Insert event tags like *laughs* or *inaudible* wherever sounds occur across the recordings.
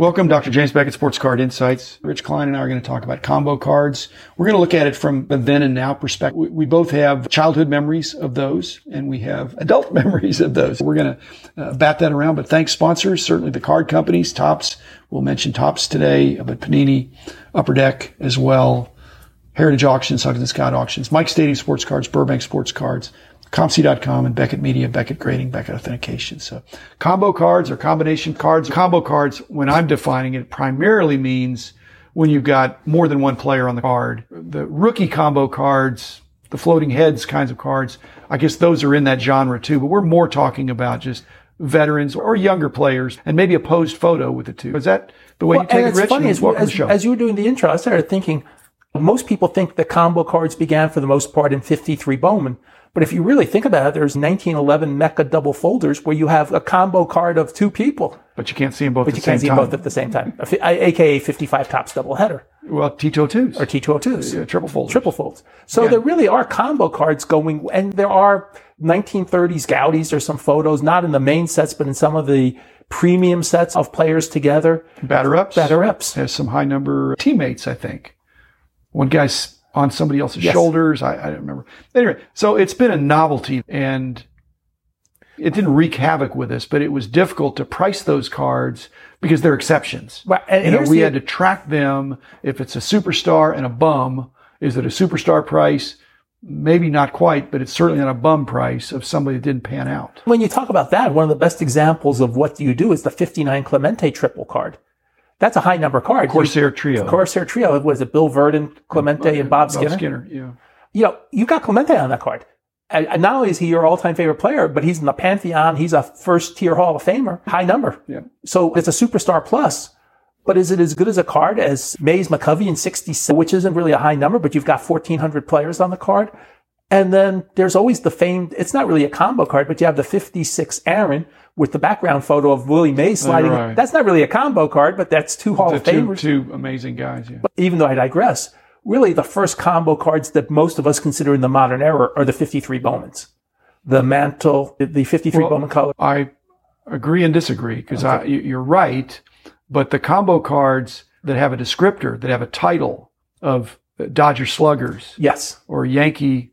Welcome, Dr. James Beckett, Sports Card Insights. Rich Klein and I are going to talk about combo cards. We're going to look at it from the then and now perspective. We, we both have childhood memories of those and we have adult *laughs* memories of those. We're going to uh, bat that around, but thanks sponsors, certainly the card companies, Topps. We'll mention Topps today, but Panini, Upper Deck as well. Heritage Auctions, Huggins Scott Auctions, Mike Stadium Sports Cards, Burbank Sports Cards, COMC.com and Beckett Media, Beckett Grading, Beckett Authentication. So combo cards or combination cards. Combo cards, when I'm defining it, primarily means when you've got more than one player on the card. The rookie combo cards, the floating heads kinds of cards, I guess those are in that genre too, but we're more talking about just veterans or younger players and maybe a posed photo with the two. Is that the way well, you take it, Rich? Funny, as, as, as you were doing the intro, I started thinking most people think the combo cards began for the most part in 53 Bowman. But if you really think about it, there's 1911 Mecca double folders where you have a combo card of two people. But you can't see them both but at the same time. But you can't see time. them both at the same time. AKA 55 Topps double header. Well, T202s. Or T202s. Yeah, triple folds. Triple folds. So yeah. there really are combo cards going, and there are 1930s Goudeys. There's some photos, not in the main sets, but in some of the premium sets of players together. Batter ups. Batter ups. There's some high number teammates, I think. One guy's on somebody else's yes. shoulders. I, I don't remember. Anyway, so it's been a novelty and it didn't wreak havoc with us, but it was difficult to price those cards because they're exceptions. And you know, we the, had to track them. If it's a superstar and a bum, is it a superstar price? Maybe not quite, but it's certainly not a bum price of somebody that didn't pan out. When you talk about that, one of the best examples of what you do is the 59 Clemente triple card. That's a high number card. Corsair Trio. Corsair Trio. Was it Bill Virdon, Clemente, and Bob Skinner? Bob Skinner, yeah. You know, you got Clemente on that card. And not only is he your all-time favorite player, but he's in the pantheon. He's a first-tier Hall of Famer. High number. Yeah. So it's a superstar plus. But is it as good as a card as Mays McCovey in 66, which isn't really a high number, but you've got 1,400 players on the card? And then there's always the famed, it's not really a combo card, but you have the 56 Aaron with the background photo of Willie Mays oh, sliding. Right. That's not really a combo card, but that's two Hall the of Famers. Two, two amazing guys, yeah. But even though I digress, really the first combo cards that most of us consider in the modern era are the 53 Bowmans. The Mantle, the 53 well, Bowman color. I agree and disagree because okay. you're right, but the combo cards that have a descriptor, that have a title of Dodger Sluggers. Yes. Or Yankee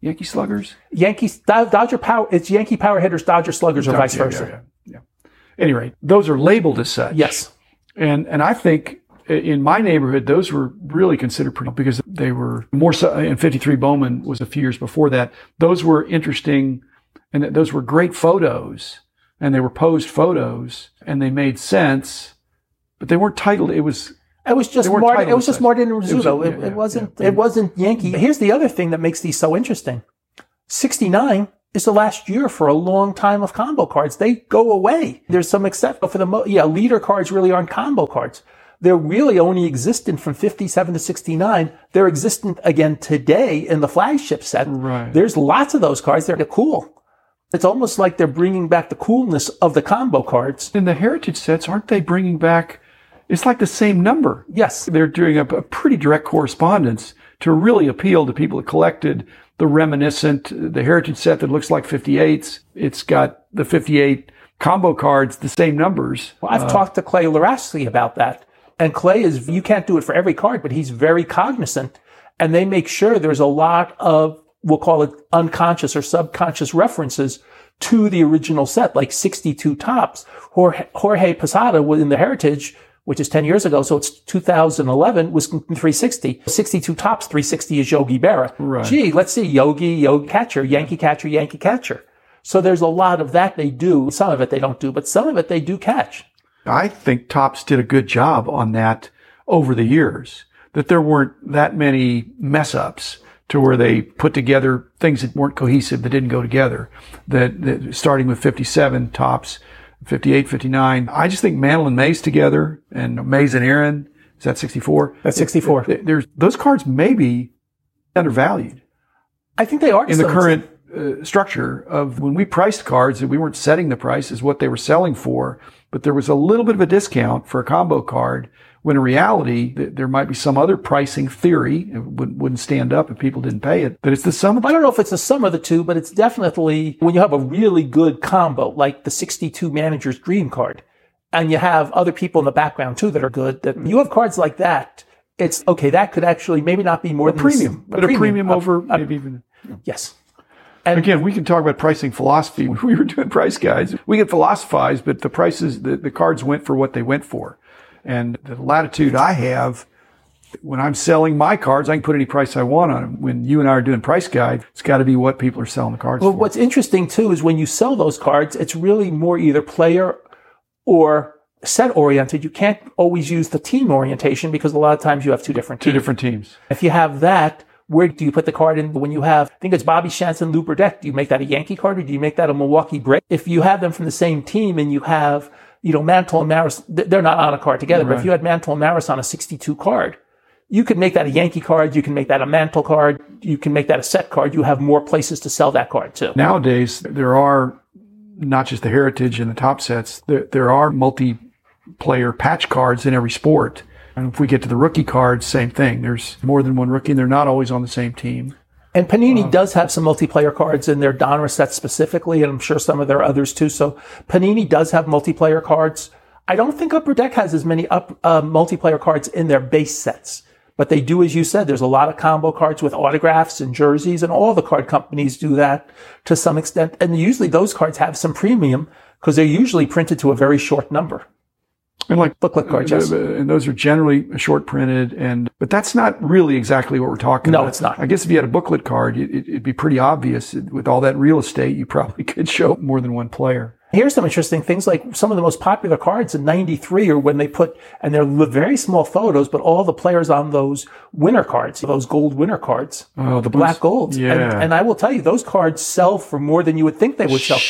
Yankee Sluggers? Yankees, Dodger Power, it's Yankee Power Hitters, Dodger Sluggers, or vice versa. Yeah, yeah, yeah. Anyway, those are labeled as such. Yes. And, and I think in my neighborhood, those were really considered pretty because they were more so, and 53 Bowman was a few years before that. Those were interesting and those were great photos and they were posed photos and they made sense, but they weren't titled. It was it was just Martin. It was just Martin Rizzuto. It, was, yeah, it wasn't. Yeah. It wasn't Yankee. Here's the other thing that makes these so interesting. Sixty nine is the last year for a long time of combo cards. They go away. There's some exception for the mo- yeah leader cards really aren't combo cards. They're really only existent from 57 to 69. They're existent again today in the flagship set. Right. There's lots of those cards. They're cool. It's almost like they're bringing back the coolness of the combo cards. In the heritage sets, aren't they bringing back it's like the same number. Yes. They're doing a, a, pretty direct correspondence to really appeal to people that collected the reminiscent, the heritage set that looks like 58s. It's got the 58 combo cards, the same numbers. Well, I've uh, talked to Clay Luraschi about that. And Clay is, you can't do it for every card, but he's very cognizant. And they make sure there's a lot of, we'll call it unconscious or subconscious references to the original set, like 62 Topps. Jorge, Jorge Posada in the Heritage which is 10 years ago. So it's 2011 was 360. 62 Topps 360 is Yogi Berra. Right. Gee, let's see. Yogi, Yogi catcher, Yankee catcher, Yankee catcher. So there's a lot of that they do. Some of it they don't do, but some of it they do catch. I think Topps did a good job on that over the years, that there weren't that many mess ups to where they put together things that weren't cohesive, that didn't go together. That, that starting with 57 Topps, 58, 59. I just think Mantle and Mays together and Mays and Aaron. Is that 64? That's 64. There's, those cards may be undervalued. I think they are in the current uh, structure of when we priced cards we weren't setting the price as what they were selling for, but there was a little bit of a discount for a combo card when in reality, there might be some other pricing theory, it wouldn't stand up if people didn't pay it, but it's the sum of I don't know if it's the sum of the two, but it's definitely when you have a really good combo, like the 62 manager's dream card. and you have other people in the background too that are good, that mm-hmm. you have cards like that. It's okay. That could actually maybe not be more a than premium, this- but a premium over maybe even. Yes. And Again, we can talk about pricing philosophy. When *laughs* we were doing price guides, we could philosophize, but the prices, the, the cards went for what they went for. And the latitude I have when I'm selling my cards, I can put any price I want on them. When you and I are doing price guide, it's got to be what people are selling the cards Well, for. what's interesting too is when you sell those cards, it's really more either player or set oriented. You can't always use the team orientation because a lot of times you have two different Two teams. different teams. If you have that, where do you put the card in when you have, I think it's Bobby Shanson, Lew Burdette. Do you make that a Yankee card or do you make that a Milwaukee Brit? If you have them from the same team and you have, you know, Mantle and Maris, they're not on a card together, but if you had Mantle and Maris on a 62 card, you could make that a Yankee card. You can make that a Mantle card. You can make that a set card. You have more places to sell that card too. Nowadays, there are not just the heritage and the Topps sets, there, there are multiplayer patch cards in every sport. And if we get to the rookie cards, same thing. There's more than one rookie and they're not always on the same team. And Panini does have some multiplayer cards in their Donruss sets specifically, and I'm sure some of their others too. So Panini does have multiplayer cards. I don't think Upper Deck has as many up uh, multiplayer cards in their base sets, but they do, as you said, there's a lot of combo cards with autographs and jerseys, and all the card companies do that to some extent. And usually those cards have some premium because they're usually printed to a very short number. And like Booklet cards, yes. Uh, and those are generally short printed and but that's not really exactly what we're talking No, about. it's not. I guess if you had a booklet card, it, it'd be pretty obvious with all that real estate. You probably *laughs* could show more than one player. Here's some interesting things like some of the most popular cards in 93 are when they put, and they're very small photos, but all the players on those winner cards, those gold winner cards, Oh, the black golds. Yeah. And, and I will tell you, those cards sell for more than you would think they would sell.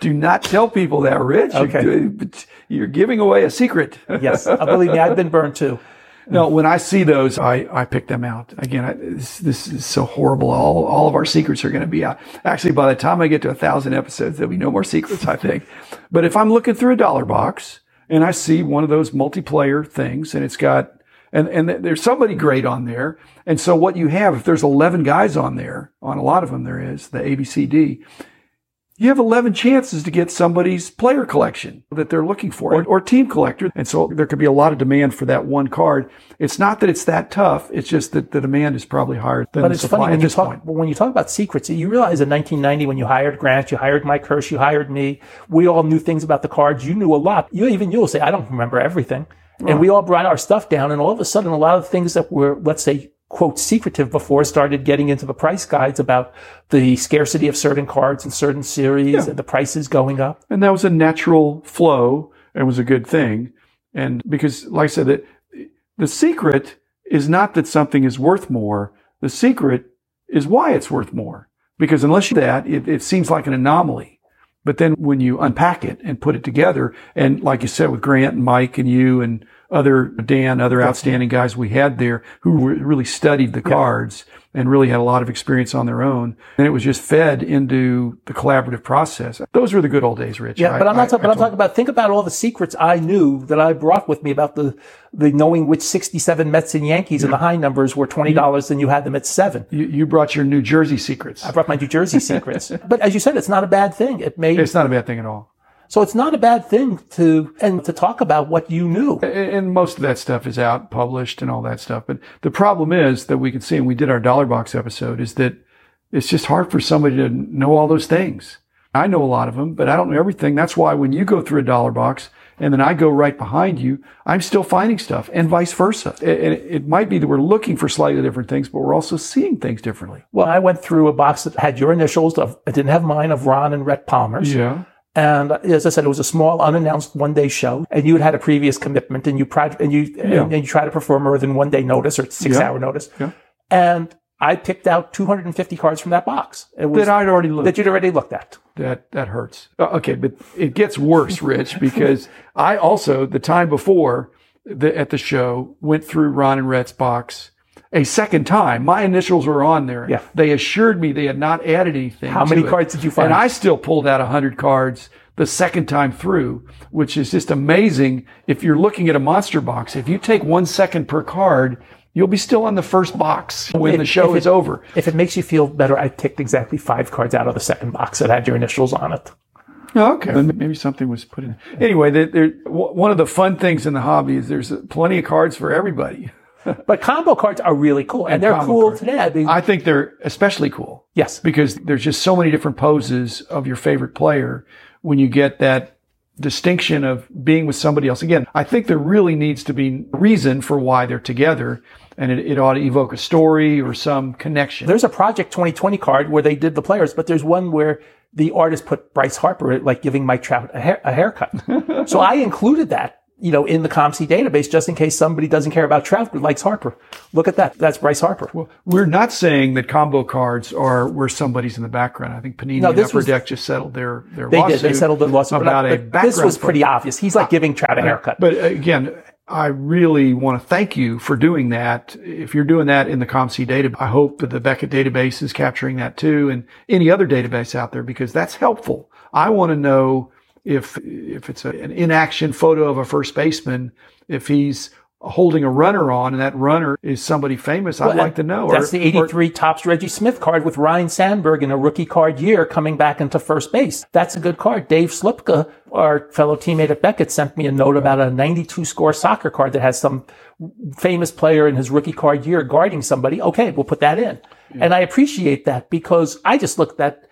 Do not tell people that, Rich. Okay. You're, giving away a secret. *laughs* Yes. Uh, believe me, I've been burned too. No, when I see those, I, I pick them out. Again, I, this, this is so horrible. All, all of our secrets are going to be out. Actually, by the time I get to a thousand episodes, there'll be no more secrets, I think. But if I'm looking through a dollar box and I see one of those multiplayer things and it's got, and, and there's somebody great on there. And so what you have, if there's 11 guys on there, on a lot of them there is, the ABCD, you have 11 chances to get somebody's player collection that they're looking for or, or team collector. And so there could be a lot of demand for that one card. It's not that it's that tough. It's just that the demand is probably higher than But the it's supply funny at when you this talk point. when you talk about secrets. You realize in 1990 when you hired Grant, you hired Mike Hirsch, you hired me. We all knew things about the cards. You knew a lot. You even you'll say I don't remember everything, and we all brought our stuff down. And all of a sudden, a lot of things that were let's say quote secretive before started getting into the price guides about the scarcity of certain cards and certain series and the prices going up. And that was a natural flow and was a good thing. And because, like I said, that the secret is not that something is worth more. The secret is why it's worth more. Because unless you that, it, it seems like an anomaly. But then when you unpack it and put it together, and like you said, with Grant and Mike and you and other Dan, other outstanding guys we had there who re- really studied the cards and really had a lot of experience on their own, and it was just fed into the collaborative process. Those were the good old days, Rich. Yeah, I- but I'm I- not talking. I But I'm talking about. Think about all the secrets I knew that I brought with me about the the knowing which 67 Mets and Yankees and the high numbers were twenty dollars, and you had them at seven. You, you brought your New Jersey secrets. I brought my New Jersey secrets. *laughs* but as you said, it's not a bad thing. It made It's not a bad thing at all. So it's not a bad thing to and to talk about what you knew. And most of that stuff is out, published, and all that stuff. But the problem is that we can see, and we did our dollar box episode, is that it's just hard for somebody to know all those things. I know a lot of them, but I don't know everything. That's why when you go through a dollar box and then I go right behind you, I'm still finding stuff and vice versa. And it, it might be that we're looking for slightly different things, but we're also seeing things differently. Well, I went through a box that had your initials. Of, it didn't have mine of Ron and Rhett Palmer's. Yeah. And as I said, it was a small, unannounced one-day show, and you had had a previous commitment, and you pri- and you and, you try to perform more than one day notice or six-hour notice. Yeah. And I picked out 250 cards from that box. It was That I'd already looked that you'd already looked at. That that hurts. Uh, Okay, but it gets worse, Rich, because I also the time before the, at the show went through Ron and Rhett's box a second time. My initials were on there. Yeah. They assured me they had not added anything. How to many it. cards did you find? And I still pulled out hundred cards the second time through, which is just amazing. If you're looking at a monster box, if you take one second per card, you'll be still on the first box when If- the show is it- over. If it makes you feel better, I picked exactly five cards out of the second box that had your initials on it. Oh, okay. Maybe something was put in. Anyway, there, there, one of the fun things in the hobby is there's plenty of cards for everybody. *laughs* but combo cards are really cool, and, and they're cool cards. today. I, mean, I think they're especially cool. Yes, because there's just so many different poses of your favorite player when you get that distinction of being with somebody else. Again, I think there really needs to be reason for why they're together and it, it, ought to evoke a story or some connection. There's a Project 2020 card where they did the players, but there's one where the artist put Bryce Harper, like giving Mike Trout a, hair, a haircut. *laughs* so I included that you know, in the COMC database just in case somebody doesn't care about Trout but likes Harper. Look at that. That's Bryce Harper. Well, we're not saying that combo cards are where somebody's in the background. I think Panini no, and Upper was, Deck just settled their, their they lawsuit. Did. They settled the lawsuit about but, a background. This was pretty obvious. He's like uh, giving Trout a uh, haircut. But uh, again, I really want to thank you for doing that. If you're doing that in the COMC data, I hope that the Beckett database is capturing that too and any other database out there because that's helpful. I want to know if if it's a, an inaction photo of a first baseman, if he's holding a runner on and that runner is somebody famous, well, I'd like to know. That's or, the 83 or, Topps Reggie Smith card with Ryne Sandberg in a rookie card year coming back into first base. That's a good card. Dave Slipka, our fellow teammate at Beckett, sent me a note about a 92 score soccer card that has some famous player in his rookie card year guarding somebody. Okay, we'll put that in. Yeah. And I appreciate that because I just looked at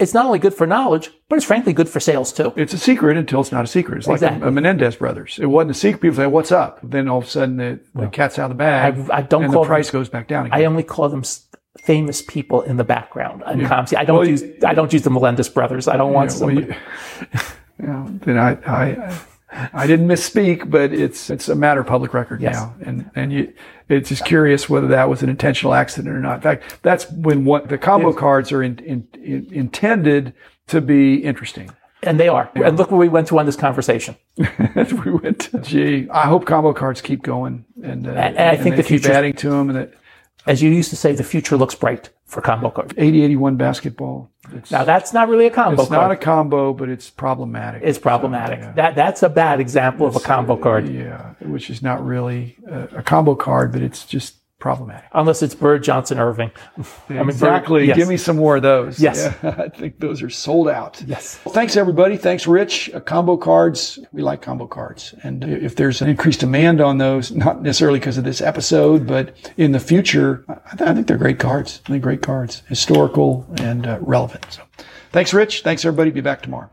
it's not only good for knowledge, but it's frankly good for sales too. It's a secret until it's not a secret. It's exactly. like the Menendez brothers. It wasn't a secret. People say, "What's up?" Then all of a sudden, the, the cat's out of the bag. I, I don't and call the price them, goes back down. Again. I only call them famous people in the background yeah. I don't well, use I don't use the Menendez brothers. I don't want yeah. Well, you, *laughs* yeah, then I, I I didn't misspeak, but it's it's a matter of public record yes. now, and and you, it's just curious whether that was an intentional accident or not. In fact, that's when what the combo cards are in, in, in, intended to be interesting. And they are. Yeah. And look where we went to on this conversation. *laughs* we went. To, gee, I hope combo cards keep going, and, uh, and, and I think the future adding to them, and that, as you used to say, the future looks bright for combo cards. 80-81 basketball. It's, now that's not really a combo. Card. It's card. not a combo, but it's problematic. It's problematic. So, yeah. That that's a bad example it's, of a combo card. Yeah, which is not really a, a combo card, but it's just problematic. Unless it's Bird Johnson Erving. I mean, exactly. Bird, yes. Give me some more of those. Yes. Yeah, *laughs* I think those are sold out. Yes. Well, thanks everybody. Thanks Rich. Uh, combo cards. We like combo cards. And if there's an increased demand on those, not necessarily because of this episode, but in the future, I, th- I think they're great cards. I think great cards. Historical and uh, relevant. So thanks Rich. Thanks everybody. Be back tomorrow.